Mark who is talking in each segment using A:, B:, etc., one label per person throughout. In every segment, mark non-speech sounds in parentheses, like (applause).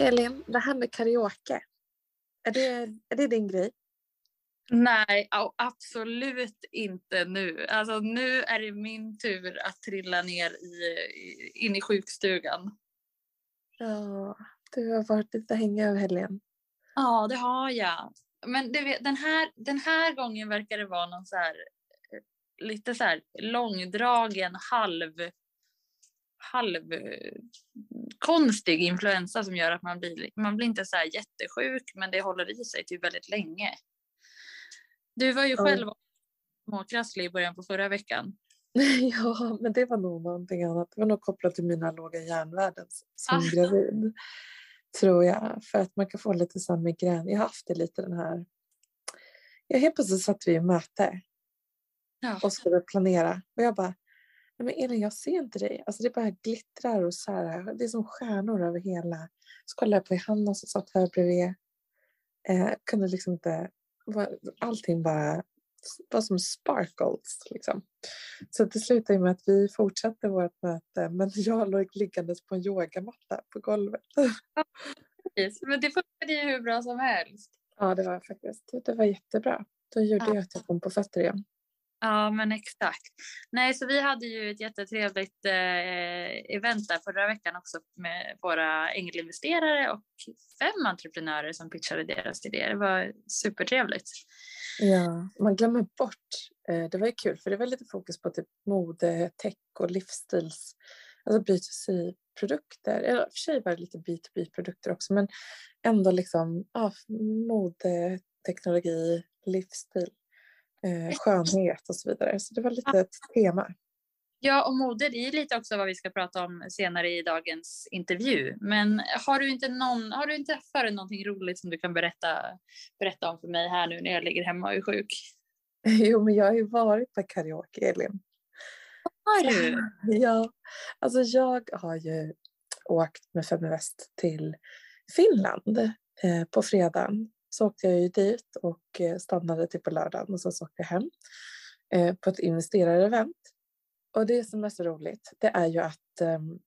A: Elin, det här med karaoke. Är det, är det din grej?
B: Nej, absolut inte nu. Alltså nu är det min tur att trilla ner i, in i sjukstugan.
A: Ja, du har varit lite hängig över helgen.
B: Ja, det har jag. Men det, den, här, den här gången verkar det vara någon så här eh, lite så här långdragen halv halv konstig influensa som gör att man blir, man blir inte så här jättesjuk men det håller i sig till väldigt länge. Du var ju själv småkrasslig i början på förra veckan. (laughs)
A: ja, men det var nog någonting annat. Det var nog kopplat till mina låga järnvärden som ah. gravid. Tror jag. För att man kan få lite så migrän. Jag har haft det lite den här... Jag helt plötsligt satt vi i möte ja. och skulle planera. Och jag bara, Nej, men Elin, jag ser inte dig. Alltså det bara glittrar och så här, det är som stjärnor över hela. Så kollade jag på Hanna som satt här bredvid. Eh, kunde liksom inte, allting bara var som sparkles. Liksom. Så det slutade med att vi fortsatte vårt möte, men (laughs) jag låg liggandes på en yogamatta på golvet. (laughs)
B: Ja, men det funkade ju hur bra som helst.
A: Ja, det var faktiskt. Det var jättebra. Då gjorde ja. jag att jag kom på fötter igen.
B: Ja, men exakt. Nej, så vi hade ju ett jättetrevligt eh, event där förra veckan också med våra ängelinvesterare och fem entreprenörer som pitchade deras idéer. Det var supertrevligt.
A: Ja, man glömmer bort. Eh, det var ju kul för det var lite fokus på typ mode, tech och livsstils, alltså B2C-produkter. Eller i och för sig var det lite B2B-produkter också, men ändå liksom ja, mode, teknologi, livsstil eh, skönhet och så vidare. Så det var lite ett tema.
B: Ja, och mode det är lite också vad vi ska prata om senare i dagens intervju. Men har du inte, någon, har du inte för någonting roligt som du kan berätta, berätta om för mig här nu när jag ligger hemma och är sjuk? (laughs)
A: Jo, men jag har ju varit på karaoke, Elin.
B: Har du? (laughs)
A: Ja, alltså jag har ju åkt med Feminvest till Finland eh, på fredagen så åkte jag ju dit och eh, stannade till på lördagen och så åkte jag hem eh, på ett investerarevent. Och det som är så roligt, det är ju att um,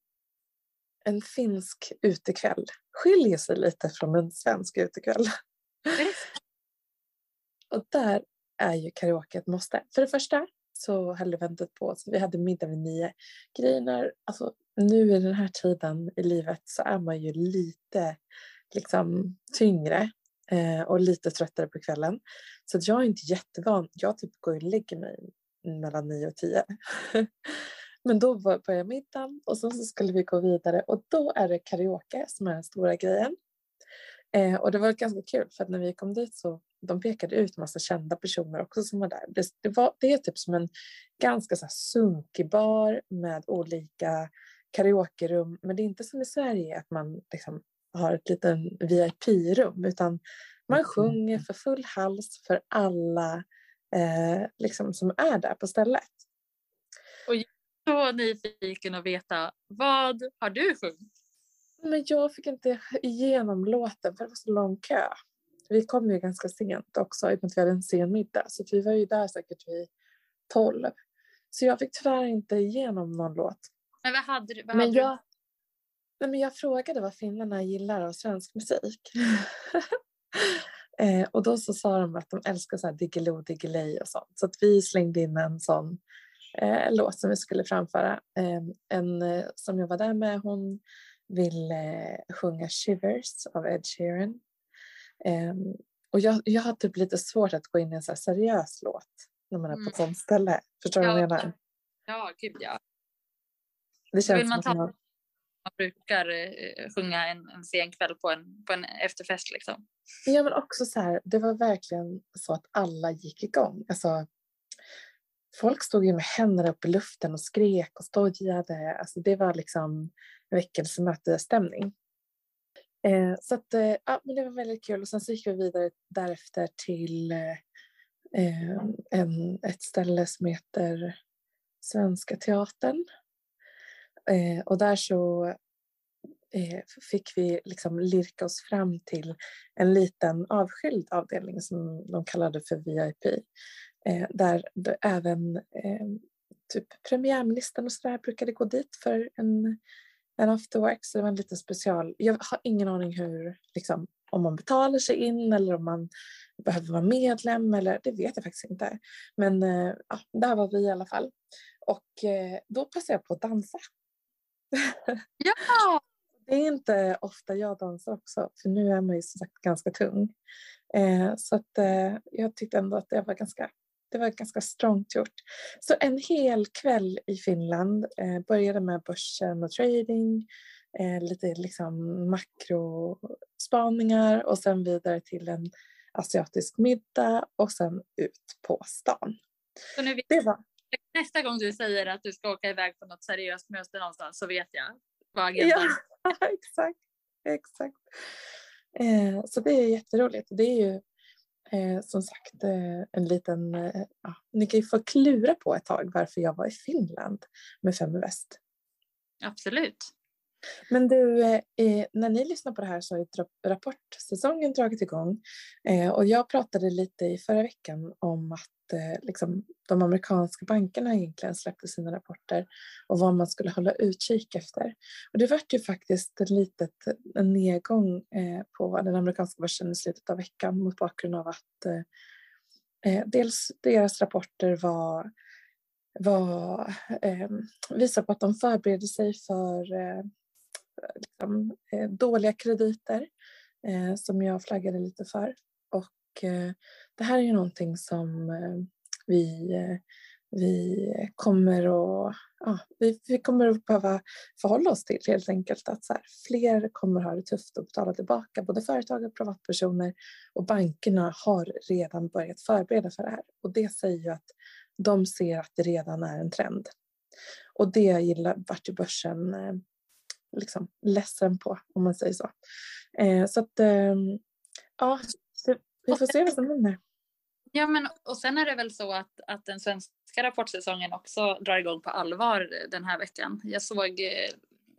A: en finsk utekväll skiljer sig lite från en svensk utekväll. (laughs) och där är ju karaoke ett måste. För det första så höll eventet på, så vi hade middag vid nio. Grejen alltså nu i den här tiden i livet så är man ju lite liksom tyngre Eh, och lite tröttare på kvällen. Så att jag är inte jättevan. Jag typ går och lägger mig mellan nio och tio. (laughs) Men då börjar middagen och sen så skulle vi gå vidare och då är det karaoke som är den stora grejen. Eh, och det var ganska kul för att när vi kom dit så de pekade ut massa kända personer också som var där. Det, det, var, det är typ som en ganska så här sunkig bar med olika karaokerum. Men det är inte som i Sverige att man liksom har ett litet VIP-rum utan man sjunger för full hals för alla eh, liksom, som är där på stället.
B: Och jag är så nyfiken att veta, vad har du sjungit?
A: Men jag fick inte igenom låten för det var så lång kö. Vi kom ju ganska sent också i och med att vi hade en sen middag så vi var ju där säkert vid tolv. Så jag fick tyvärr inte igenom någon låt.
B: Men vad hade du? Vad men hade jag,
A: Nej, men jag frågade vad finnarna gillar av svensk musik. (laughs) (laughs) eh, och då så sa de att de älskar så här Diggiloo Diggiley och sånt. Så att vi slängde in en sån eh, låt som vi skulle framföra. Eh, en som jag var där med, hon ville eh, sjunga Shivers av Ed Sheeran. Ehm, och jag, jag har typ lite svårt att gå in i en så seriös låt när man är på ett mm. sånt ställe. Förstår du ja, vad jag menar?
B: Ja, gud ja.
A: Det känns Vill man ta
B: man man brukar eh, sjunga en, en sen kväll på en, på en efterfest. Liksom.
A: Ja, men också så här, det var verkligen så att alla gick igång. Alltså, folk stod ju med händerna upp i luften och skrek och stojade. Alltså, det var liksom väckelsemötesstämning. Eh, så att, eh, ja, men det var väldigt kul och sen så gick vi vidare därefter till eh, eh en, ett ställe som heter Svenska Teatern Eh, och där så eh, fick vi liksom lirka oss fram till en liten avskild avdelning som de kallade för VIP. Eh, där även eh, typ premiärministern och sådär brukade gå dit för en en after work så det var en liten special. Jag har ingen aning hur, liksom, om man betalar sig in eller om man behöver vara medlem eller det vet jag faktiskt inte. Men eh, ja, där var vi i alla fall. Och eh, då passade jag på att dansa.
B: Ja! (laughs)
A: det är inte ofta jag dansar också för nu är man ju som sagt ganska tung. Eh, så att eh, jag tyckte ändå att det var ganska det var ganska strongt gjort. Så en hel kväll i Finland eh, började med börsen och trading, eh, lite liksom makrospaningar och sen vidare till en asiatisk middag och sen ut på stan.
B: Så nu vet,
A: Det var,
B: nästa gång du säger att du ska åka iväg på något seriöst möte någonstans så vet jag vad agendan
A: ja, (laughs) exakt. exakt. Eh, så det är jätteroligt. Det är ju eh, som sagt eh, en liten... Eh, ja, ni kan ju få klura på ett tag varför jag var i Finland med Fem i väst.
B: Absolut.
A: Men du, eh, eh, när ni lyssnar på det här så har ju rapportsäsongen dragit igång. Eh, och jag pratade lite i förra veckan om att eh, liksom, de amerikanska bankerna egentligen släppte sina rapporter och vad man skulle hålla utkik efter. Och det vart ju faktiskt en litet, en nedgång eh, på den amerikanska börsen i slutet av veckan mot bakgrund av att eh, eh, dels deras rapporter var var, eh, visar på att de förbereder sig för eh, liksom, eh, dåliga krediter eh, som jag flaggade lite för. Och eh, det här är ju någonting som eh, vi, eh, vi kommer att ja, vi, vi kommer att behöva förhålla oss till helt enkelt att så här, fler kommer ha det tufft att betala tillbaka, både företag och privatpersoner och bankerna har redan börjat förbereda för det här och det säger ju att de ser att det redan är en trend. Och det gillar, vart ju börsen eh, liksom ledsen på, om man säger så. Eh, så att, eh, ja, vi får se vad som händer.
B: Ja, men och sen är det väl så att, att den svenska rapportsäsongen också drar igång på allvar den här veckan. Jag såg, eh,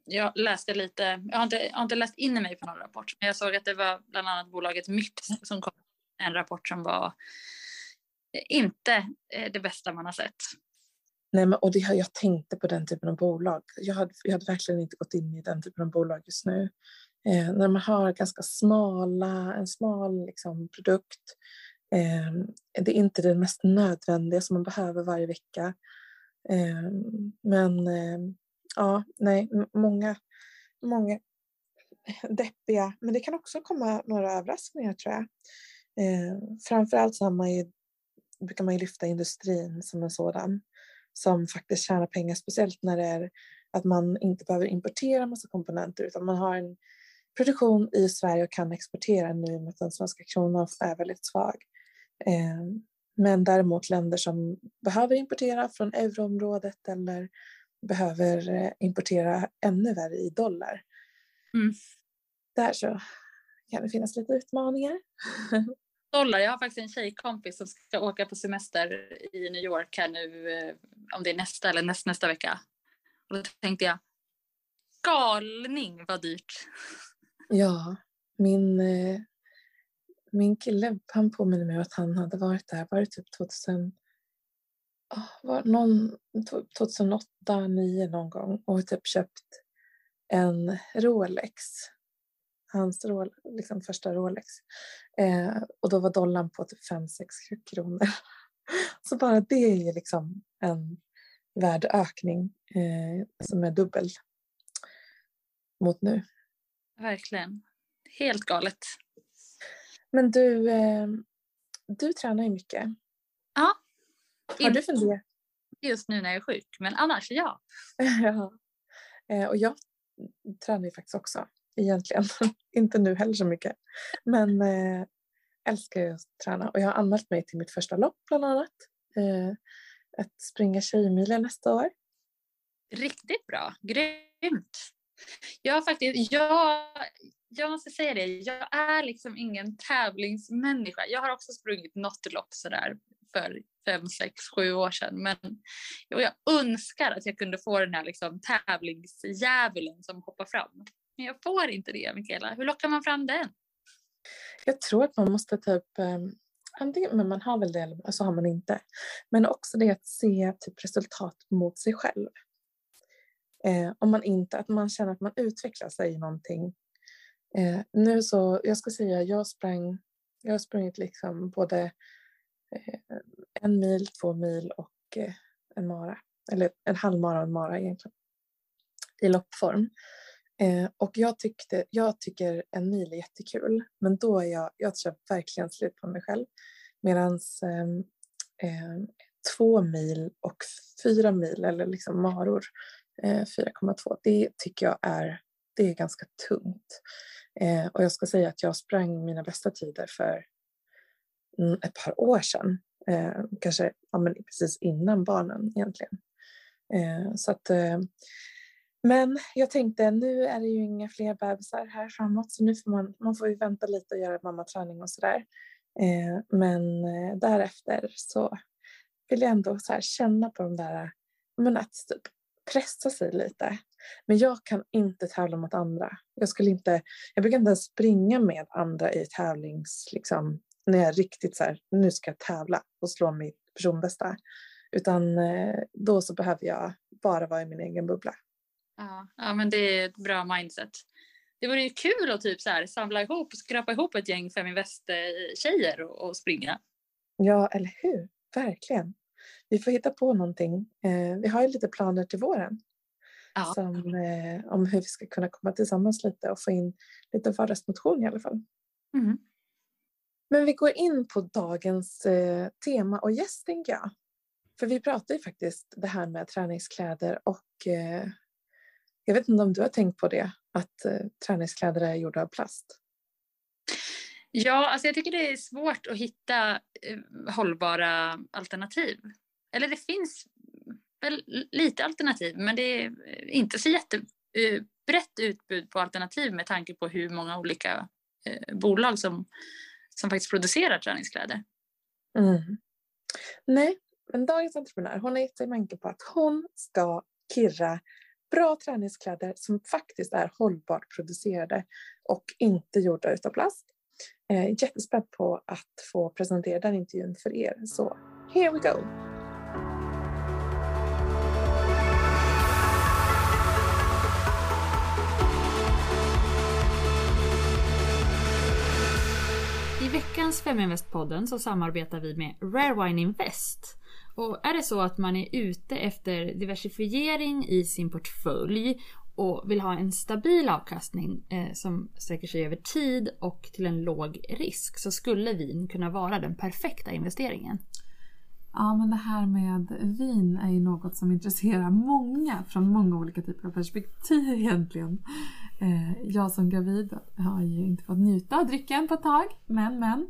B: jag läste lite, jag har inte, jag har inte läst in mig på någon rapport, men jag såg att det var bland annat bolaget Mips som kom en rapport som var inte eh, det bästa man har sett.
A: Nej, men, och det, jag tänkte på den typen av bolag. Jag hade, jag hade verkligen inte gått in i den typen av bolag just nu. Eh, när man har ganska smala, en smal liksom, produkt. Eh, det är inte det mest nödvändiga som man behöver varje vecka. Eh, men eh, ja, nej, många, många deppiga. Men det kan också komma några överraskningar tror jag. Eh, framförallt så har man ju, brukar man ju lyfta industrin som en sådan som faktiskt tjänar pengar, speciellt när det är att man inte behöver importera massa komponenter utan man har en produktion i Sverige och kan exportera nu med att den svenska kronan är väldigt svag. Ehm, men däremot länder som behöver importera från euroområdet eller behöver eh, importera ännu värre i dollar.
B: Mm.
A: Där så kan det finnas lite utmaningar. (laughs)
B: dollar. Jag har faktiskt en tjejkompis som ska åka på semester i New York här nu, eh, om det är nästa eller näst, nästa vecka. Och då tänkte jag, galning vad dyrt.
A: Ja, min, eh, min kille han påminner mig att han hade varit där, var det typ 2000, ah, var någon, 2008, 2009 någon gång och typ köpt en Rolex hans liksom första Rolex. Eh, och då var dollarn på typ 5-6 kronor. (laughs) Så bara det är ju liksom en värdeökning eh, som är dubbel mot nu.
B: Verkligen. Helt galet.
A: Men du, eh, du tränar ju mycket.
B: Ja.
A: Har du funderat?
B: Just nu när jag är sjuk, men annars ja. (laughs)
A: ja. Eh, och jag tränar ju faktiskt också egentligen. (laughs) inte nu heller så mycket. Men eh, älskar ju att träna och jag har anmält mig till mitt första lopp bland annat. Eh, att springa Tjejmilen nästa år.
B: Riktigt bra, grymt. Jag faktiskt, jag, jag måste säga det, jag är liksom ingen tävlingsmänniska. Jag har också sprungit något lopp sådär för fem, sex, sju år sedan. Men jag önskar att jag kunde få den här liksom tävlingsdjävulen som hoppar fram. Men jag får inte det, Mikaela. Hur lockar man fram den?
A: Jag tror att man måste typ ehm, antingen, men man har väl det eller så har man inte. Men också det att se typ resultat mot sig själv. Eh, om man inte, att man känner att man utvecklar sig i någonting. Eh, nu så, jag ska säga, jag sprang, jag har sprungit liksom både eh, en mil, två mil och eh, en mara, eller en halvmara och en mara egentligen, i loppform. Eh, och jag, tyckte, jag tycker en mil är jättekul, men då är jag, jag tror verkligen slut på mig själv. Medan eh, eh, två mil och fyra mil, eller liksom maror, eh, 4,2, det tycker jag är, det är ganska tungt. Eh, och jag ska säga att jag sprang mina bästa tider för mm, ett par år sedan. Eh, kanske ja, men precis innan barnen egentligen. Eh, så att, eh, men jag tänkte nu är det ju inga fler bebisar här framåt så nu får man, man får ju vänta lite och göra mammaträning och sådär. Eh, men eh, därefter så vill jag ändå så känna på de där, men att typ pressa sig lite. Men jag kan inte tävla mot andra. Jag skulle inte, jag brukar inte ens springa med andra i tävlings, liksom, när jag är riktigt så här, nu ska jag tävla och slå mitt personbästa. Utan eh, då så behöver jag bara vara i min egen bubbla.
B: Ja, ja men det är ett bra mindset. Det vore ju kul att typ så här, samla ihop, skrapa ihop ett gäng Feminvest-tjejer och, och springa.
A: Ja, eller hur? Verkligen. Vi får hitta på någonting. Eh, vi har ju lite planer till våren. Ja. Som, eh, om hur vi ska kunna komma tillsammans lite och få in lite vardagsmotion i alla fall. Mm. Men vi går in på dagens eh, tema och gäst tänker jag. För vi pratar ju faktiskt det här med träningskläder och eh, jag vet inte om du har tänkt på det, att eh, träningskläder är gjorda av plast?
B: Ja, alltså jag tycker det är svårt att hitta eh, hållbara alternativ. Eller det finns väl lite alternativ, men det är inte så jättebrett eh, utbud på alternativ med tanke på hur många olika eh, bolag som, som faktiskt producerar träningskläder.
A: Mm. Nej, men dagens entreprenör, hon har gett sig manken på att hon ska kirra bra träningskläder som faktiskt är hållbart producerade och inte gjorda utav plast. Eh, jättespänd på att få presentera den intervjun för er, så here we go!
B: I veckans Feminvest-podden så samarbetar vi med Rare Wine Invest och är det så att man är ute efter diversifiering i sin portfölj och vill ha en stabil avkastning eh, som sträcker sig över tid och till en låg risk så skulle vin kunna vara den perfekta investeringen.
C: Ja, men det här med vin är ju något som intresserar många från många olika typer av perspektiv (laughs) egentligen. Eh, jag som gravid har ju inte fått njuta av drycken på ett tag, men men.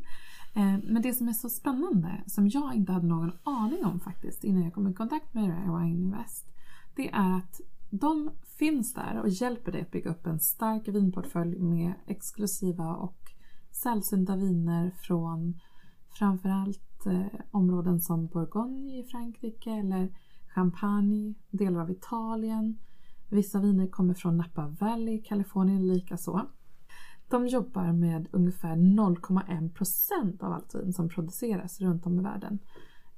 C: Eh, men det som är så spännande, som jag inte hade någon aning om faktiskt innan jag kom i kontakt med Rare Wine Invest, det är att de finns där och hjälper dig att bygga upp en stark vinportfölj med exklusiva och sällsynta viner från framförallt eh, områden som Bourgogne i Frankrike eller Champagne, delar av Italien. Vissa viner kommer från Napa Valley, Kalifornien likaså. De jobbar med ungefär 0,1% av allt vin som produceras runt om i världen.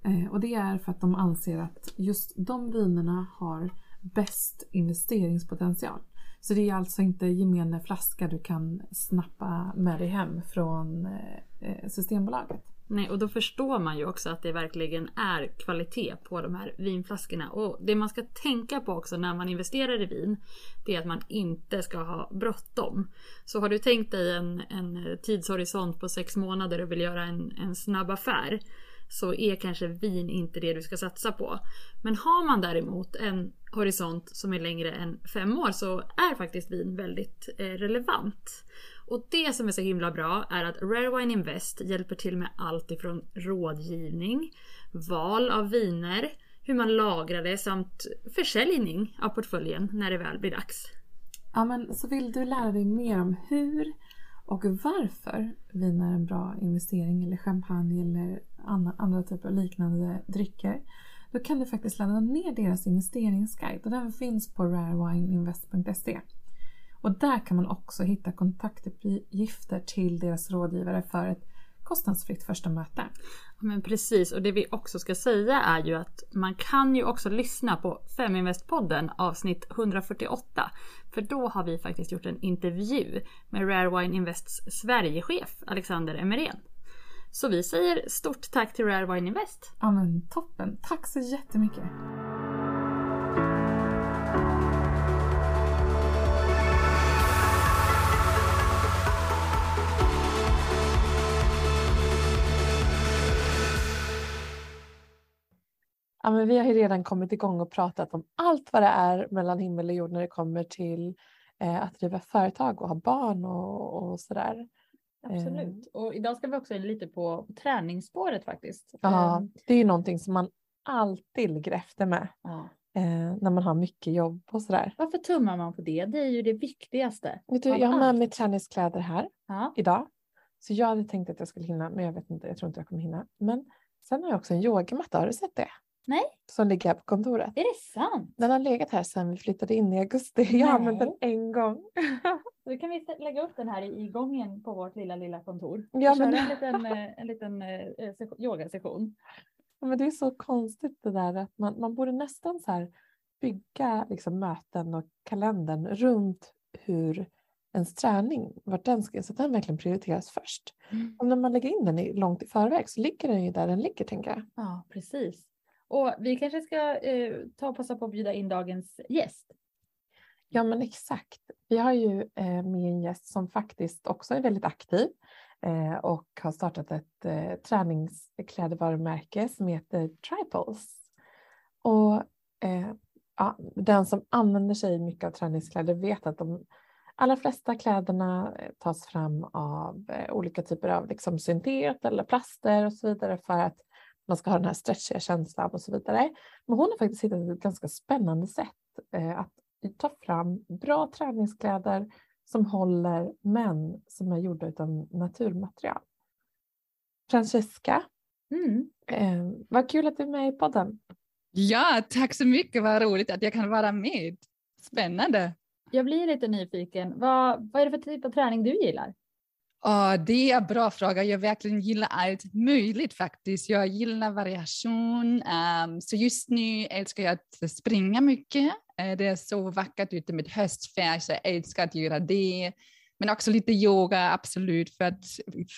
C: Eh, och det är för att de anser att just de vinerna har bäst investeringspotential. Så det är alltså inte gemene flaska du kan snappa med dig hem från eh, eh, Systembolaget.
B: Nej, och då förstår man ju också att det verkligen är kvalitet på de här vinflaskorna. Och det man ska tänka på också när man investerar i vin, det är att man inte ska ha bråttom. Så har du tänkt dig en, en tidshorisont på sex månader och vill göra en, en snabb affär, så är kanske vin inte det du ska satsa på. Men har man däremot en horisont som är längre än fem år så är faktiskt vin väldigt eh, relevant. Och det som är så himla bra är att Rare Wine Invest hjälper till med allt ifrån rådgivning, val av viner, hur man lagrar det samt försäljning av portföljen när det väl blir dags.
C: Ja men så vill du lära dig mer om hur och varför vin är en bra investering eller champagne eller andra typer av liknande drycker då kan du faktiskt ladda ner deras investeringsguide och den finns på rarewineinvest.se. Och där kan man också hitta kontaktuppgifter till deras rådgivare för ett kostnadsfritt första möte.
B: Men precis, och det vi också ska säga är ju att man kan ju också lyssna på Feminvest-podden avsnitt 148. För då har vi faktiskt gjort en intervju med Rare Wine Invests Sverigechef Alexander Emerén. Så vi säger stort tack till Rare Wine Invest.
C: Ja men toppen, tack så jättemycket.
A: Ja, men vi har ju redan kommit igång och pratat om allt vad det är mellan himmel och jord när det kommer till eh, att driva företag och ha barn och, och sådär.
B: Absolut. Och idag ska vi också in lite på träningsspåret faktiskt.
A: Ja,
B: Ehm,
A: det är ju någonting som man alltid ligger efter med
B: ja.
A: eh, när man har mycket jobb och sådär.
B: Varför tummar man på det? Det är ju det viktigaste.
A: Vet du, jag har med mig träningskläder här
B: Ja.
A: idag. Så jag hade tänkt att jag skulle hinna, men jag vet inte, jag tror inte jag kommer hinna. Men sen har jag också en yogamatta, har du sett det?
B: Nej.
A: Som ligger här på kontoret.
B: Är det sant?
A: Den har legat här sedan vi flyttade in i augusti. Jag har använt den en gång. (laughs)
B: Då kan vi lägga upp den här i gången på vårt lilla, lilla kontor.
A: Ja, men-
B: en liten, eh, en liten eh, session- yogasession.
A: Ja, Men det är så konstigt det där att man, man borde nästan så här bygga liksom möten och kalendern runt hur ens träning, vart den ska, så att den verkligen prioriteras först. Och när man lägger in den långt i förväg så ligger den ju där den ligger tänker jag.
B: Ja, precis. Och vi kanske ska eh, ta och passa på att bjuda in dagens gäst.
A: Ja men exakt. Vi har ju eh, med en gäst som faktiskt också är väldigt aktiv eh, och har startat ett eh, träningsklädvarumärke som heter Triples. Och eh, ja, den som använder sig mycket av träningskläder vet att de allra flesta kläderna eh, tas fram av eh, olika typer av liksom, syntet eller plaster och så vidare för att man ska ha den här stretchiga känslan och så vidare. Men hon har faktiskt hittat ett ganska spännande sätt eh, att ta fram bra träningskläder som håller men som är gjorda av naturmaterial. Francesca,
B: Mm.
A: eh, vad kul att du är med i podden.
D: Ja, tack så mycket. Vad roligt att jag kan vara med. Spännande.
B: Jag blir lite nyfiken. Vad, vad är det för typ av träning du gillar?
D: Ja, det är en bra fråga. Jag verkligen gillar allt möjligt faktiskt. Jag gillar variation. Um, så just nu älskar jag att springa mycket. Eh, det är så vackert ute med höstfärg så jag älskar att göra det. Men också lite yoga, absolut, för att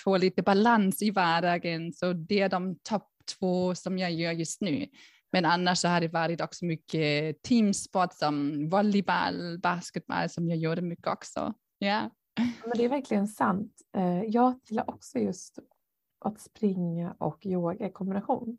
D: få lite balans i vardagen. Så det är de topp två som jag gör just nu. Men annars så har det varit också mycket teamsport som volleyboll, basketboll som jag gjorde mycket också. Ja.
A: Men det är verkligen sant. Eh, jag gillar också just att springa och yoga i kombination.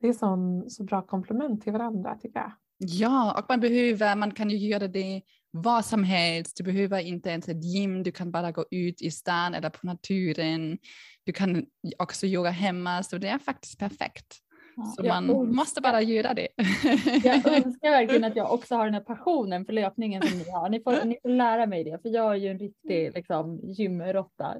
A: Det är sån, så bra komplement till varandra tycker jag.
D: Ja, och man behöver, man kan ju göra det vad som helst. Du behöver inte ens ett gym, du kan bara gå ut i stan eller på naturen. Du kan också yoga hemma, så det är faktiskt perfekt. Så
B: jag,
D: man
B: önskar,
D: måste bara göra det.
B: jag (laughs) önskar verkligen att jag också har den här passionen för löpningen som ni har. Ni får, ni får lära mig det, för jag är ju en riktig liksom, gymråtta.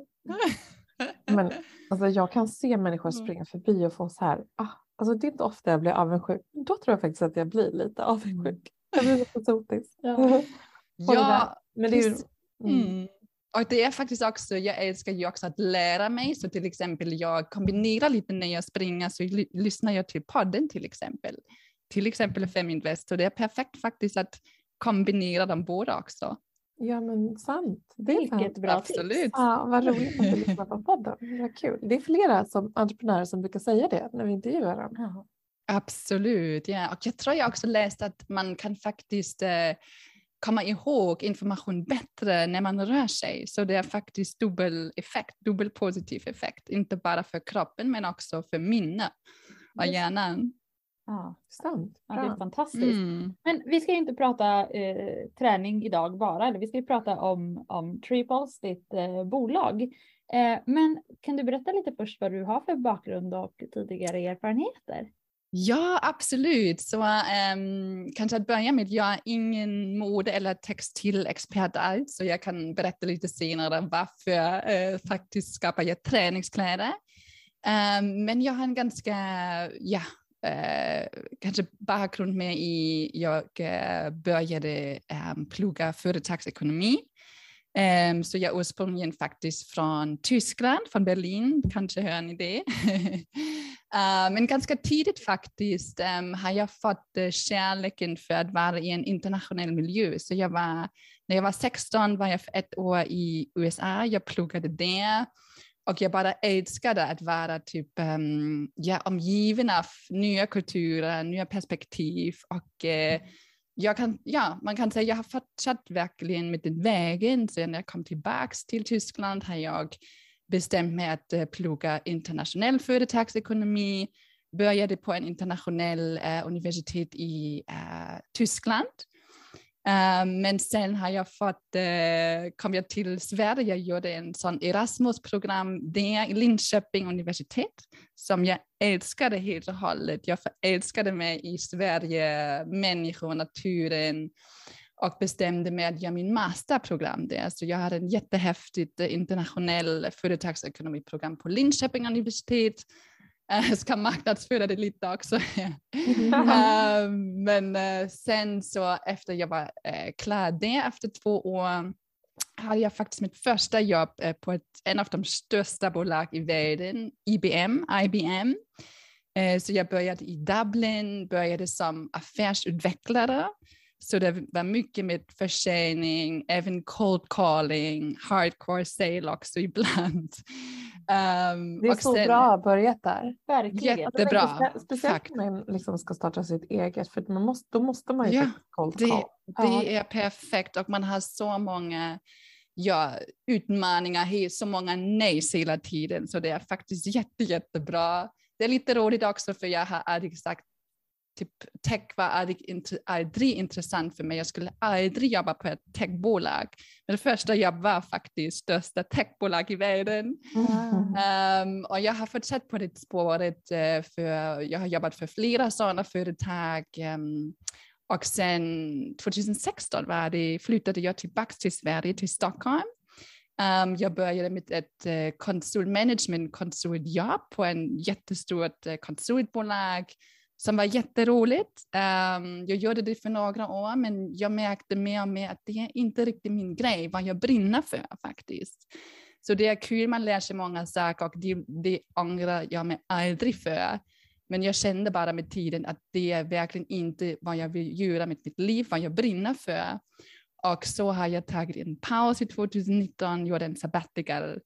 A: Men alltså, jag kan se människor
D: Mm.
A: springa förbi och få så här. Ah, alltså, det är inte ofta jag blir avundsjuk. Då tror jag faktiskt att jag blir lite avundsjuk. Jag blir lite sotis.
B: Ja. (laughs)
D: Ja,
A: Men det är ju,
D: precis.
A: mm.
D: Och det är faktiskt också, jag älskar ju också att lära mig, så till exempel jag kombinerar lite när jag springer, så ly- lyssnar jag till podden till exempel. Till exempel Feminvest, så det är perfekt faktiskt att kombinera dem båda också.
A: Ja men sant. Det är sant.
B: Vilket bra tips.
D: Absolut.
A: Ja, vad roligt att du (laughs) lyssnar på podden. Vad kul. Det är flera som entreprenörer som brukar säga det när vi intervjuar dem.
B: Ja.
D: Absolut, ja. Och jag tror jag också läst att man kan faktiskt eh, komma ihåg information bättre när man rör sig. Så det är faktiskt dubbel effekt, dubbel positiv effekt. Inte bara för kroppen men också för minne och
B: Just-
D: hjärnan.
B: Ja,
A: Sant.
B: ja, det är fantastiskt.
D: Mm.
B: Men vi ska ju inte prata eh, träning idag bara, eller vi ska ju prata om, om Triples, ditt eh, bolag. Eh, men kan du berätta lite först vad du har för bakgrund och tidigare erfarenheter?
D: Ja, absolut. Så um, kanske att börja med, jag är ingen mode eller textilexpert alls, så jag kan berätta lite senare varför uh, faktiskt skapar jag träningskläder. Um, men jag har en ganska, ja, uh, kanske bakgrund med i, jag uh, började um, plugga företagsekonomi Um, så jag är ursprungligen faktiskt från Tyskland, från Berlin, kanske hör ni det. uh, (laughs) men ganska tidigt faktiskt um, har jag fått uh, kärleken för att vara i en internationell miljö. Så jag var, när jag var 16 var jag för ett år i USA, jag pluggade där och jag bara älskade att vara typ, um, ja, omgiven av nya kulturer, nya perspektiv och uh, jag kan, ja, man kan säga att jag har fortsatt verkligen med den vägen. Sen jag kom tillbaka till Tyskland har jag bestämt mig att eh, plugga internationell företagsekonomi, började på en internationell eh, universitet i eh, Tyskland Ehm, men sen har jag fått, eh, kom jag till Sverige, jag gjorde en sån Erasmus-program där i Linköping universitet som jag älskade helt och hållet. Jag förälskade mig i Sverige, människor, naturen och bestämde mig att göra min masterprogram där. Så jag hade en jättehäftigt internationell företagsekonomiprogram på Linköping universitet jag (laughs) ska marknadsföra det lite också. uh, (laughs) men uh, sen så efter jag var klar det efter två år hade jag faktiskt mitt första jobb på ett, en av de största bolag i världen, IBM. IBM. så jag började i Dublin, började som affärsutvecklare. Så det var mycket med försäljning, även cold calling, hardcore sale också (laughs) ibland.
A: Um, det är så sen, bra börjat där.
B: Verkligen.
D: Jättebra.
A: Spe speciellt när man liksom ska starta sitt eget för man måste, då måste man ju ja, cold
D: det, det är perfekt och man har så många ja, utmaningar, så många nejs hela tiden så det är faktiskt jätte, jättebra. Det är lite roligt också för jag har aldrig sagt typ, tech var aldrig, aldrig intressant för mig. Jag skulle aldrig jobba på ett techbolag. Men det första jobb var faktiskt största techbolag i världen. Mm. Um, och jag har fortsatt på det spåret, uh, för jag har jobbat för flera sådana företag. Um, och sen 2016 var det, flyttade jag tillbaka till Sverige, till Stockholm. Um, jag började med ett uh, konsultmanagement konsultjobb på en jättestort uh, konsultbolag som var jätteroligt. Um, jag gjorde det för några år, men jag märkte mer och mer att det är inte riktigt min grej, vad jag brinner för faktiskt. Så det är kul, man lär sig många saker och det, det ångrar jag mig aldrig för. Men jag kände bara med tiden att det är verkligen inte vad jag vill göra med mitt liv, vad jag brinner för. Och så har jag tagit en paus i 2019, gjorde en sabbatical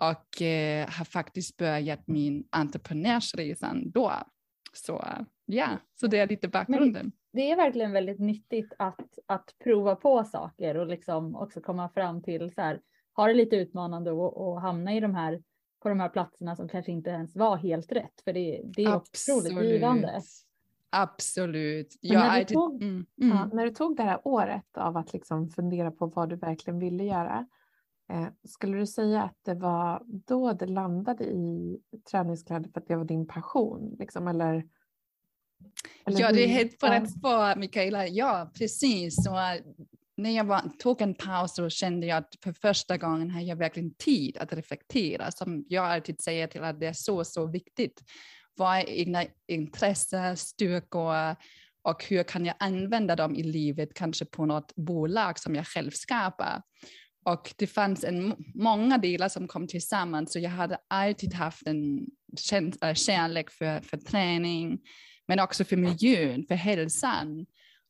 D: och eh, har faktiskt börjat min entreprenörsresa då. Så ja, så det är lite bakgrunden. Men
B: det är verkligen väldigt nyttigt att, att prova på saker och liksom också komma fram till så här, har det lite utmanande att hamna i de här, på de här platserna som kanske inte ens var helt rätt, för det, det är otroligt givande.
D: Absolut.
A: Ja, när, du tog, mm, mm. Ja, när du tog det här året av att liksom fundera på vad du verkligen ville göra, skulle du säga att det var då det landade i träningskläder för att det var din passion? Liksom, eller,
D: eller ja, det är helt på rätt spår Mikaela. Ja, precis. Så, när jag var, tog en paus så kände jag att för första gången har jag verkligen tid att reflektera. Som jag alltid säger till att det är så, så viktigt. Vad är egna intressen, styrkor och hur kan jag använda dem i livet, kanske på något bolag som jag själv skapar. Och det fanns en, många delar som kom tillsammans, så jag hade alltid haft en äh, kärlek för, för träning, men också för miljön, för hälsan.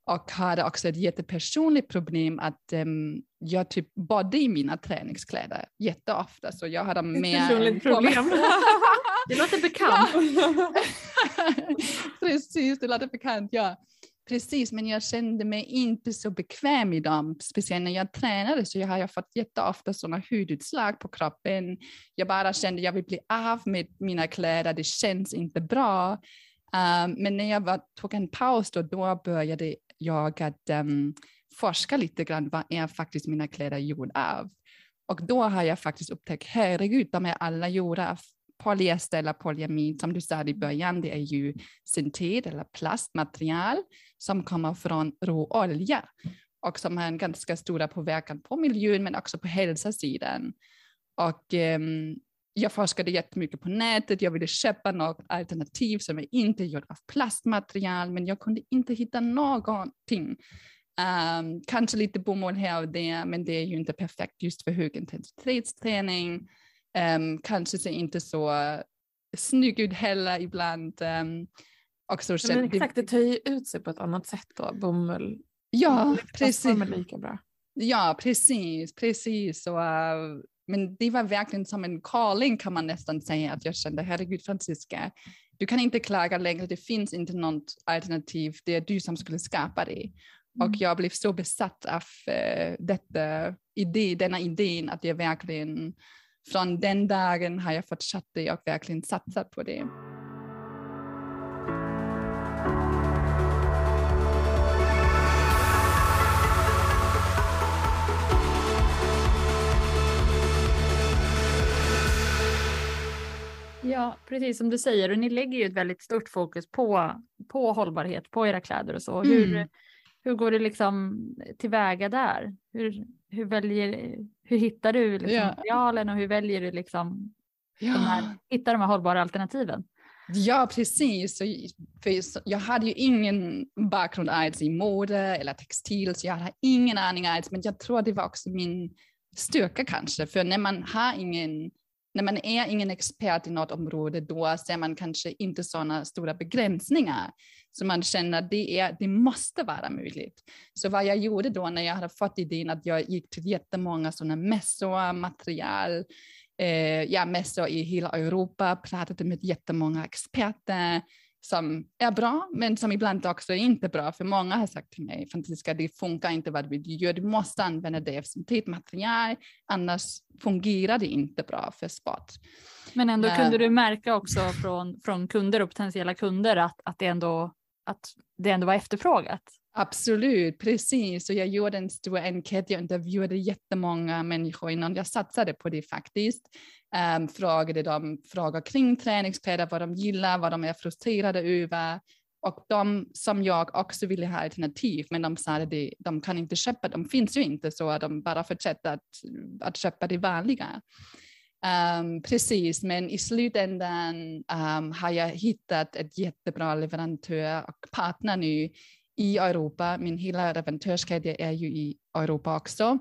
D: Och hade också ett jättepersonligt problem att um, jag typ bodde i mina träningskläder jätteofta. Så jag hade
A: mer... Ett personligt problem. (laughs)
B: det låter bekant. (laughs)
D: Precis, det låter bekant, ja. Precis, men jag kände mig inte så bekväm i dem, speciellt när jag tränade så jag har jag fått jätteofta sådana hudutslag på kroppen. Jag bara kände att jag vill bli av med mina kläder, det känns inte bra. Um, men när jag var, tog en paus då, då började jag att um, forska lite grann, vad är faktiskt mina kläder gjorda av? Och då har jag faktiskt upptäckt, herregud, de är alla gjorda av polyester eller polyamid, som du sa i början, det är ju syntet eller plastmaterial som kommer från råolja och som har en ganska stor påverkan på miljön men också på hälsosidan. Och um, jag forskade jättemycket på nätet, jag ville köpa något alternativ som är inte gjort av plastmaterial men jag kunde inte hitta någonting Um, kanske lite bomull här och där, men det är ju inte perfekt just för högintensitetsträning. Um, kanske ser inte så snygg ut heller ibland. Um,
A: också ja, men exakt, det tar ju ut sig på ett annat sätt då, bomull.
D: Ja, precis.
A: lika bra.
D: Ja, precis, precis. Och, uh, men det var verkligen som en calling kan man nästan säga att jag kände, herregud Franziska, du kan inte klaga längre, det finns inte något alternativ, det är du som skulle skapa det. Mm. Och jag blev så besatt av uh, detta idé, denna idén att jag verkligen från den dagen har jag fortsatt det och verkligen satsat på det.
B: Ja, precis som du säger. Och ni lägger ju ett väldigt stort fokus på, på hållbarhet på era kläder och så. Hur, mm. hur går det liksom tillväga där? Hur, hur, väljer, hur hittar du liksom ja. materialen och hur väljer du liksom ja. de här, hitta de här hållbara alternativen?
D: Ja, precis. För jag hade ju ingen bakgrund alls i mode eller textil, så jag hade ingen aning alls. Men jag tror det var också min styrka kanske, för när man har ingen när man är ingen expert i något område, då ser man kanske inte sådana stora begränsningar. Så man känner att det, är, det måste vara möjligt. Så vad jag gjorde då när jag hade fått idén att jag gick till jättemånga sådana mässor, material, eh, ja, mässor i hela Europa, pratade med jättemånga experter, som är bra, men som ibland också är inte bra. För många har sagt till mig, Franziska, det funkar inte vad du gör, du måste använda det som material, annars fungerar det inte bra för sport.
B: Men ändå kunde du märka också från, från kunder och potentiella kunder att, att, det ändå, att det ändå var efterfrågat?
D: Absolut, precis. Och jag gjorde en stor enkät, jag intervjuade jättemånga människor innan jag satsade på det faktiskt. Um, frågade dem frågor kring träningskläder, vad de gillar, vad de är frustrerade över. Och de som jag också ville ha alternativ, men de sa att de kan inte köpa, de finns ju inte, så de bara fortsätter att, att köpa det vanliga. Um, precis, men i slutändan um, har jag hittat ett jättebra leverantör och partner nu i Europa. Min hela leverantörskedja är ju i Europa också.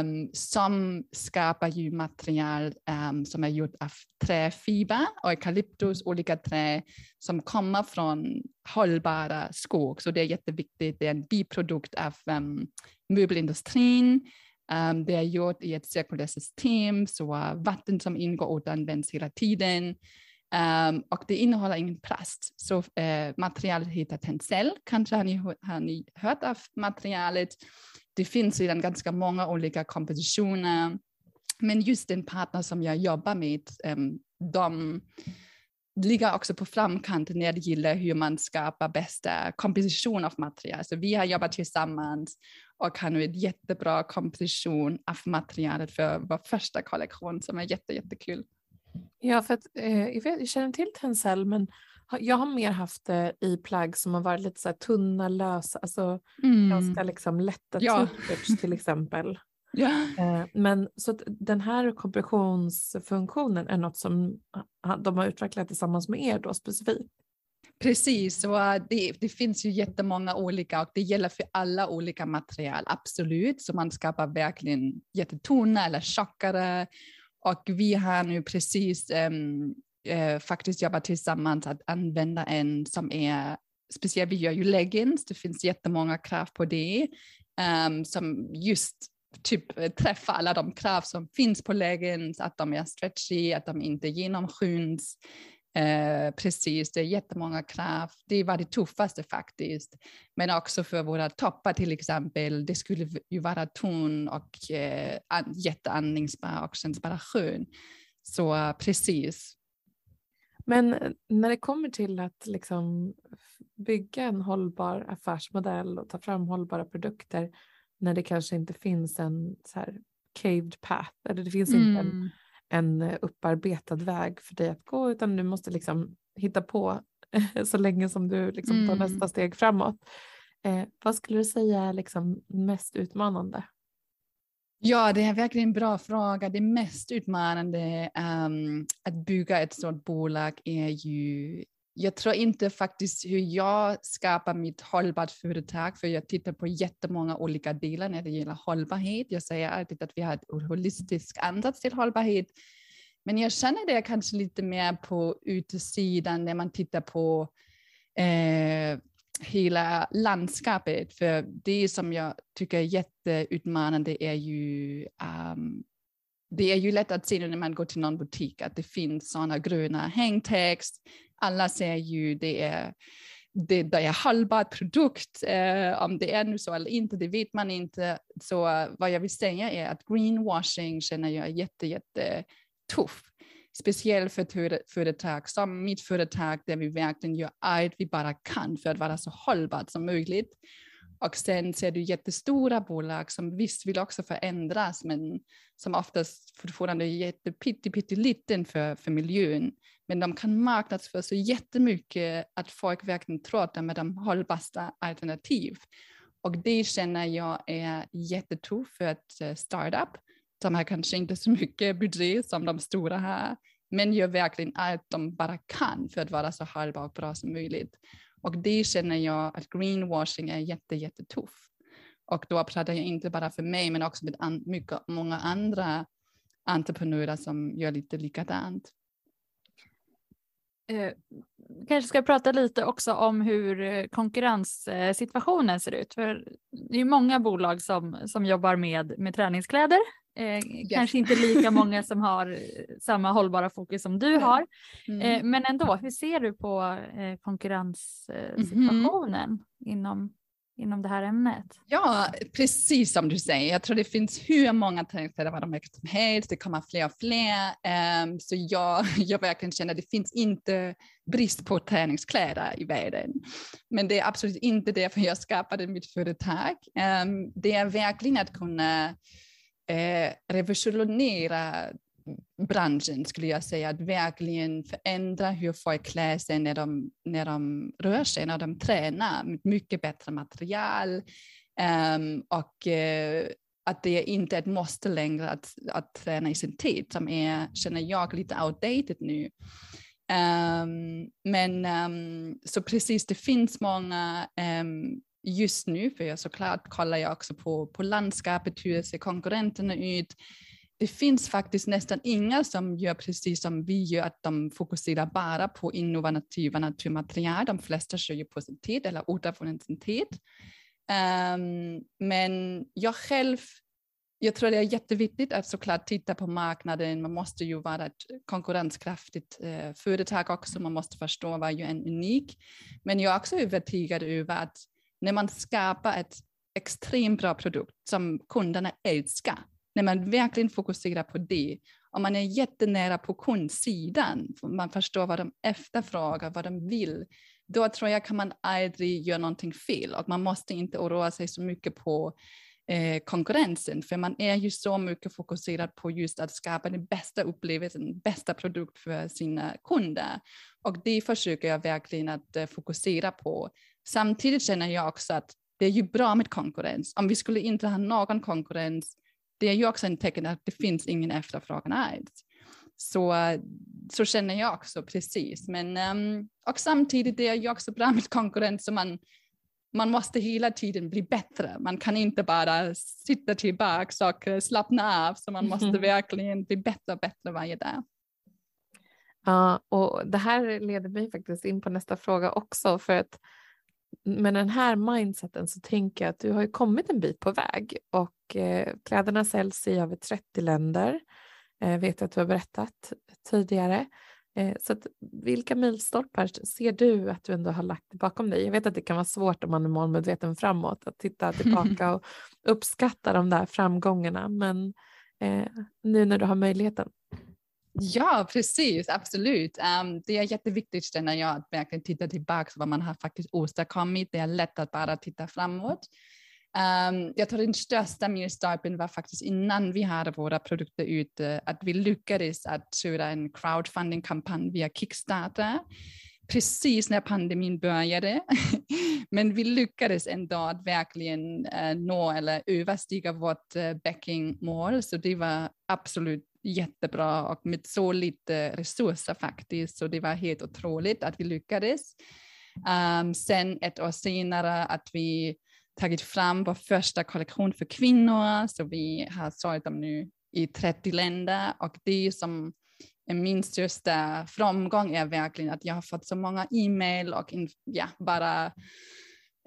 D: Um, som skapar ju material um, som är gjort av träfiber och eukalyptus, olika trä som kommer från hållbara skog. Så det är jätteviktigt. Det är en biprodukt av um, möbelindustrin. Um, det är gjort i ett cirkulärt system, så vatten som ingår återanvänds hela tiden. Um, och det innehåller ingen plast. Så eh, uh, materialet heter Tencel. Kanske har ni, har ni hört av materialet. Det finns redan ganska många olika kompositioner. Men just den partner som jag jobbar med, um, de ligger också på framkant när det gäller hur man skapar bästa komposition av material. Så vi har jobbat tillsammans och har nu en jättebra komposition av materialet för vår första kollektion som är jätte, jättekul.
A: Ja, för att, eh, jag, vet, jag känner till Tencel men jag har mer haft det i plagg som har varit lite så tunna, lösa, alltså mm. ganska liksom lätta ja. t-shirts till exempel.
D: Ja.
A: Eh, men så att den här kompressionsfunktionen är något som de har utvecklat tillsammans med er då specifikt?
D: Precis, och det, det, finns ju jättemånga olika och det gäller för alla olika material, absolut. Så man skapar verkligen jättetunna eller tjockare och vi har nu precis um, uh, faktiskt jobbat tillsammans att använda en som är speciellt, vi gör ju leggings, det finns jättemånga krav på det, um, som just typ eh, träffa alla de krav som finns på leggings, att de är stretchy, att de inte genomskyns, Eh, precis, det är jättemånga krav. Det var det tuffaste faktiskt. Men också för våra toppar till exempel, det skulle ju vara tunn och eh, jätteandningsbar och känns bara skön. Så precis.
A: Men eh, när det kommer till att liksom bygga en hållbar affärsmodell och ta fram hållbara produkter när det kanske inte finns en så här caved path eller det finns mm. inte en mm en upparbetad väg för dig att gå utan du måste liksom hitta på (laughs) så länge som du liksom tar mm. nästa steg framåt. Eh, vad skulle du säga är liksom mest utmanande?
D: Ja, det är verkligen en bra fråga. Det mest utmanande um, att bygga ett sådant bolag är ju jag tror inte faktiskt hur jag skapar mitt hållbart företag, för jag tittar på jättemånga olika delar när det gäller hållbarhet. Jag säger alltid att vi har ett holistisk ansats till hållbarhet, men jag känner det kanske lite mer på utsidan när man tittar på eh, hela landskapet. För det som jag tycker är jätteutmanande är ju um, det är ju lätt att se när man går till någon butik att det finns sådana gröna hängtext. Alla ser ju det är det, det är hållbar produkt. Eh, om det är nu så eller inte, det vet man inte. Så vad jag vill säga är att greenwashing känner jag är jätte, jätte tuff. Speciellt för ett företag som mitt företag där vi verkligen gör allt vi bara kan för att vara så hållbart som möjligt. Och sen ser du jättestora bolag som visst vill också förändras men som oftast fortfarande är jättepytteliten för, för miljön. Men de kan marknadsföra så jättemycket att folk verkligen tror att de är de hållbara alternativ. Och det känner jag är jättetufft för ett eh, startup de har kanske inte så mycket budget som de stora har, men gör verkligen allt de bara kan för att vara så hållbara och bra som möjligt. Och det känner jag att greenwashing är jätte, jättetuff. Och då pratar jag inte bara för mig, men också med an mycket, många andra entreprenörer som gör lite likadant.
E: Eh, kanske ska prata lite också om hur eh, konkurrenssituationen ser ut. För det är många bolag som, som jobbar med, med träningskläder Eh, yes. Kanske inte lika många som har eh, samma hållbara fokus som du har. Mm. Eh, men ändå, hur ser du på eh, konkurrenssituationen mm. inom, inom det här ämnet?
D: Ja, precis som du säger. Jag tror det finns hur många träningskläder varumärken som helst. Det kommer fler och fler. Um, så jag, (laughs) jag verkligen känner att det finns inte brist på träningskläder i världen. Men det är absolut inte därför jag skapade mitt företag. Um, det är verkligen att kunna eh, revolutionera branschen skulle jag säga, att verkligen förändra hur folk klär sig när de, när de rör sig, när de tränar, med mycket bättre material um, och uh, att det inte är ett måste längre att, att träna i sin tid som är, känner jag, lite outdated nu. Um, men um, så precis, det finns många um, just nu, för jag såklart kollar jag också på, på landskapet, hur ser konkurrenterna ut. Det finns faktiskt nästan inga som gör precis som vi gör, att de fokuserar bara på innovativa naturmaterial. De flesta kör ju på syntet eller återvunnen syntet. Um, men jag själv, jag tror det är jätteviktigt att såklart titta på marknaden. Man måste ju vara ett konkurrenskraftigt eh, företag också. Man måste förstå vad är en unik. Men jag är också övertygad över att när man skapar ett extremt bra produkt som kunderna älskar, när man verkligen fokuserar på det och man är jättenära på kundsidan, man förstår vad de efterfrågar, vad de vill, då tror jag kan man aldrig göra någonting fel och man måste inte oroa sig så mycket på eh, konkurrensen, för man är ju så mycket fokuserad på just att skapa den bästa upplevelsen, bästa produkt för sina kunder. Och det försöker jag verkligen att eh, fokusera på. Samtidigt känner jag också att det är ju bra med konkurrens. Om vi skulle inte ha någon konkurrens, det är ju också en tecken att det finns ingen efterfrågan alls. Så, så känner jag också precis. Men, ehm, och samtidigt det är ju också bra (laughs) med konkurrens, så man, man måste hela tiden bli bättre. Man kan inte bara sitta tillbaka och slappna av, så man måste mm. verkligen bli bättre och bättre varje dag.
A: Ja, och det här leder mig faktiskt in på nästa fråga också, för att med den här mindseten så tänker jag att du har ju kommit en bit på väg och eh, kläderna säljs i över 30 länder. Eh, vet att du har berättat tidigare. Eh, så att, vilka milstolpar ser du att du ändå har lagt bakom dig? Jag vet att det kan vara svårt om man är målmedveten framåt att titta (laughs) tillbaka och uppskatta de där framgångarna. Men eh, nu när du har möjligheten.
D: Ja, precis, absolut. Um, det är jätteviktigt känner jag att verkligen titta tillbaka på vad man har faktiskt åstadkommit. Det är lätt att bara titta framåt. Um, jag tror den största milstolpen var faktiskt innan vi hade våra produkter ute, eh, att vi lyckades att köra en crowdfunding-kampanj via Kickstarter precis när pandemin började. (laughs) Men vi lyckades ändå att verkligen uh, nå eller överstiga vårt uh, backing-mål, så det var absolut jättebra och med så lite resurser faktiskt. Så det var helt otroligt att vi lyckades. Um, sen ett år senare att vi tagit fram vår första kollektion för kvinnor, så vi har sålt dem nu i 30 länder och det som är min största framgång är verkligen att jag har fått så många e-mail och ja, bara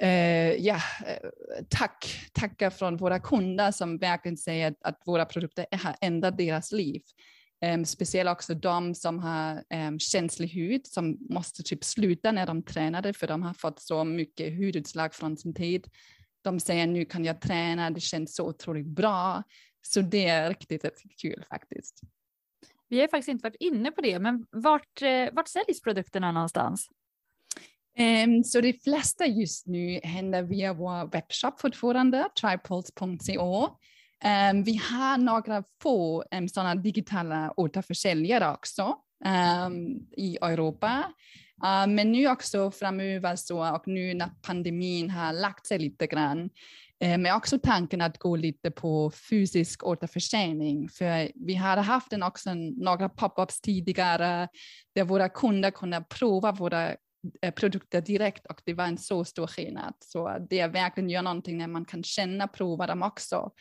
D: Uh, ja, eh, tack, tackar från våra kunder som verkligen säger att, att våra produkter har ändrat deras liv. Um, speciellt också de som har um, känslig hud som måste typ sluta när de tränade för de har fått så mycket hudutslag från sin tid. De säger nu kan jag träna, det känns så otroligt bra. Så det är riktigt, riktigt kul faktiskt.
E: Vi har faktiskt inte varit inne på det, men vart, eh, vart säljs produkterna någonstans?
D: Um, så de flesta just nu händer via vår webbshop fortfarande, triples.co. Um, ehm, vi har några få um, sådana digitala återförsäljare också um, i Europa. Uh, men nu också framöver så, och nu när pandemin har lagt sig lite grann, eh, men också tanken att gå lite på fysisk återförsäljning. För vi hade haft en också några pop-ups tidigare där våra kunder kunde prova våra eh, produkter direkt och det var en så stor skillnad. Så det är verkligen gör någonting när man kan känna, prova dem också.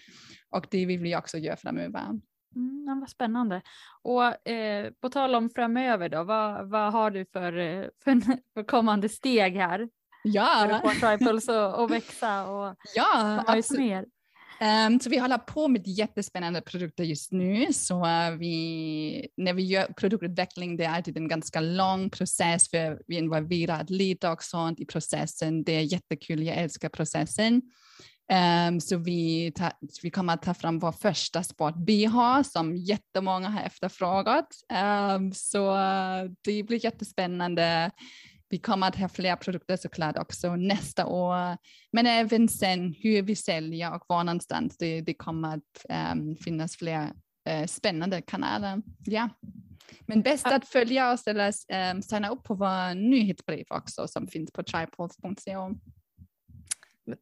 D: Och det vill vi också göra framöver.
E: Mm, vad spännande. Och eh, på tal om framöver då, vad, vad har du för, eh, (laughs) för, för kommande steg här?
D: Ja.
E: För Triples att växa och (laughs)
D: ja,
E: komma ut mer?
D: Um, så vi håller på med jättespännande produkter just nu. Så uh, vi, när vi gör produktutveckling, det är alltid en ganska lång process för vi involverar atleter och sånt i processen. Det är jättekul, jag älskar processen. Um, så vi, ta, vi kommer att ta fram vår första sport-BH som jättemånga har efterfrågat. Um, så uh, det blir jättespännande vi kommer att ha fler produkter såklart också nästa år, men även sen hur vi säljer och var någonstans det, det kommer att um, finnas fler uh, spännande kanaler. Ja. Men bäst att följa oss eller signa upp på vår nyhetsbrev också som finns på tripods.co.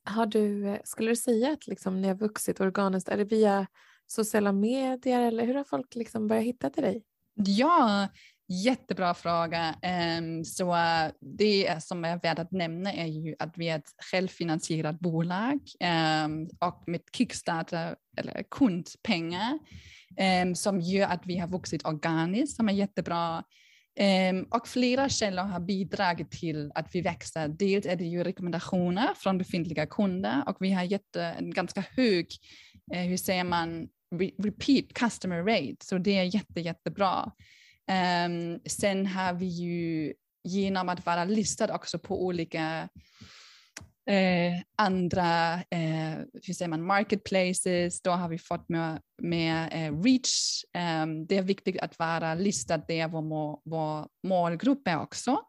A: Har du, skulle du säga att liksom ni har vuxit organiskt, är det via sociala medier eller hur har folk liksom börjat hitta till dig?
D: Ja, Jättebra fråga. Ehm, så det som är värt att nämna är ju att vi är ett självfinansierat bolag ehm, och med Kickstarter eller kundpengar ehm, som gör att vi har vuxit organiskt som är jättebra. Ehm, och flera källor har bidragit till att vi växer. Dels är det ju rekommendationer från befintliga kunder och vi har gett eh, en ganska hög, eh, hur säger man, re repeat customer rate, så det är jätte, jättebra. Um, sen har vi ju genom att vara listad också på olika eh, andra eh, hur säger man, marketplaces, då har vi fått med, mer eh, reach. Ehm, det är viktigt att vara listad där vår, må, vår målgrupp är också.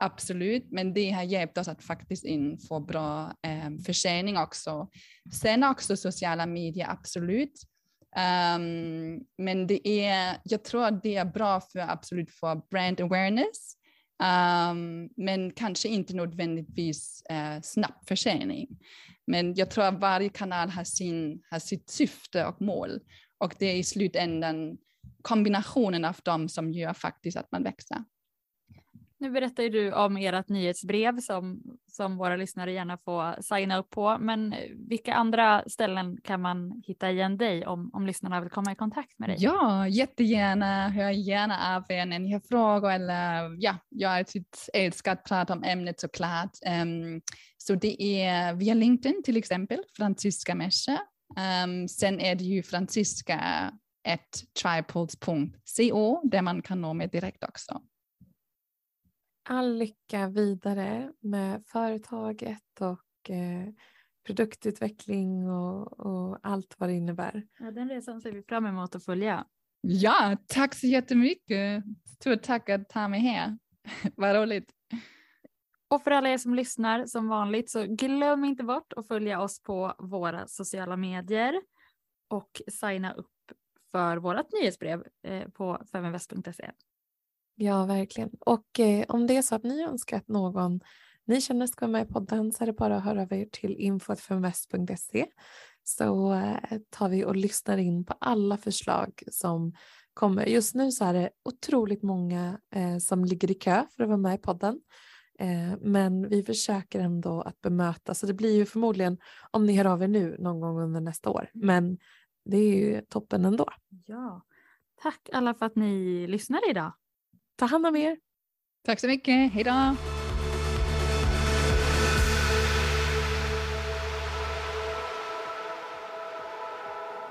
D: Absolut, men det har hjälpt oss att faktiskt in få bra eh, försäljning också. Sen också sociala medier, absolut. Um, men det är, jag tror att det är bra för absolut för brand awareness. Um, men kanske inte nödvändigtvis eh, uh, snabb försäljning. Men jag tror att varje kanal har, sin, har sitt syfte och mål. Och det är i slutändan kombinationen av dem som gör faktiskt att man växer.
E: Nu berättar ju du om ert nyhetsbrev som, som våra lyssnare gärna får signa upp på. Men vilka andra ställen kan man hitta igen dig om, om lyssnarna vill komma i kontakt med dig?
D: Ja, jättegärna. Hör gärna av er när ni har frågor eller ja, jag alltid typ älskar att prata om ämnet såklart. Um, så det är via LinkedIn till exempel, Franziska Mesche. Um, sen är det ju franziska tripods.co där man kan nå mig direkt också
A: all lycka vidare med företaget och eh, produktutveckling och, och, allt vad det innebär.
E: Ja, den resan ser vi fram emot att följa.
D: Ja, tack så jättemycket. Stort tack att ta mig här. (laughs) vad roligt.
E: Och för alla er som lyssnar som vanligt så glöm inte bort att följa oss på våra sociala medier och signa upp för vårt nyhetsbrev eh, på feminvest.se.
A: Ja, verkligen. Och eh, om det är så att ni önskar att någon ni känner ska vara med i podden så är det bara att höra av er till info.femvest.se så eh, tar vi och lyssnar in på alla förslag som kommer. Just nu så är det otroligt många eh, som ligger i kö för att vara med i podden. Eh, men vi försöker ändå att bemöta, så det blir ju förmodligen om ni hör av er nu någon gång under nästa år. Men det är ju toppen ändå.
E: Ja. Tack alla för att ni lyssnade idag.
A: Ta hand om er.
D: Tack så mycket. Hej då.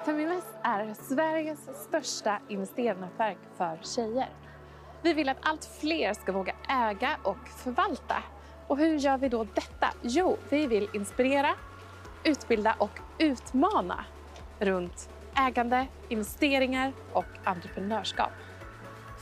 A: Feminvest är Sveriges största investeringsnätverk för tjejer. Vi vill att allt fler ska våga äga och förvalta. Och hur gör vi då detta? Jo, vi vill inspirera, utbilda och utmana runt ägande, investeringar och entreprenörskap.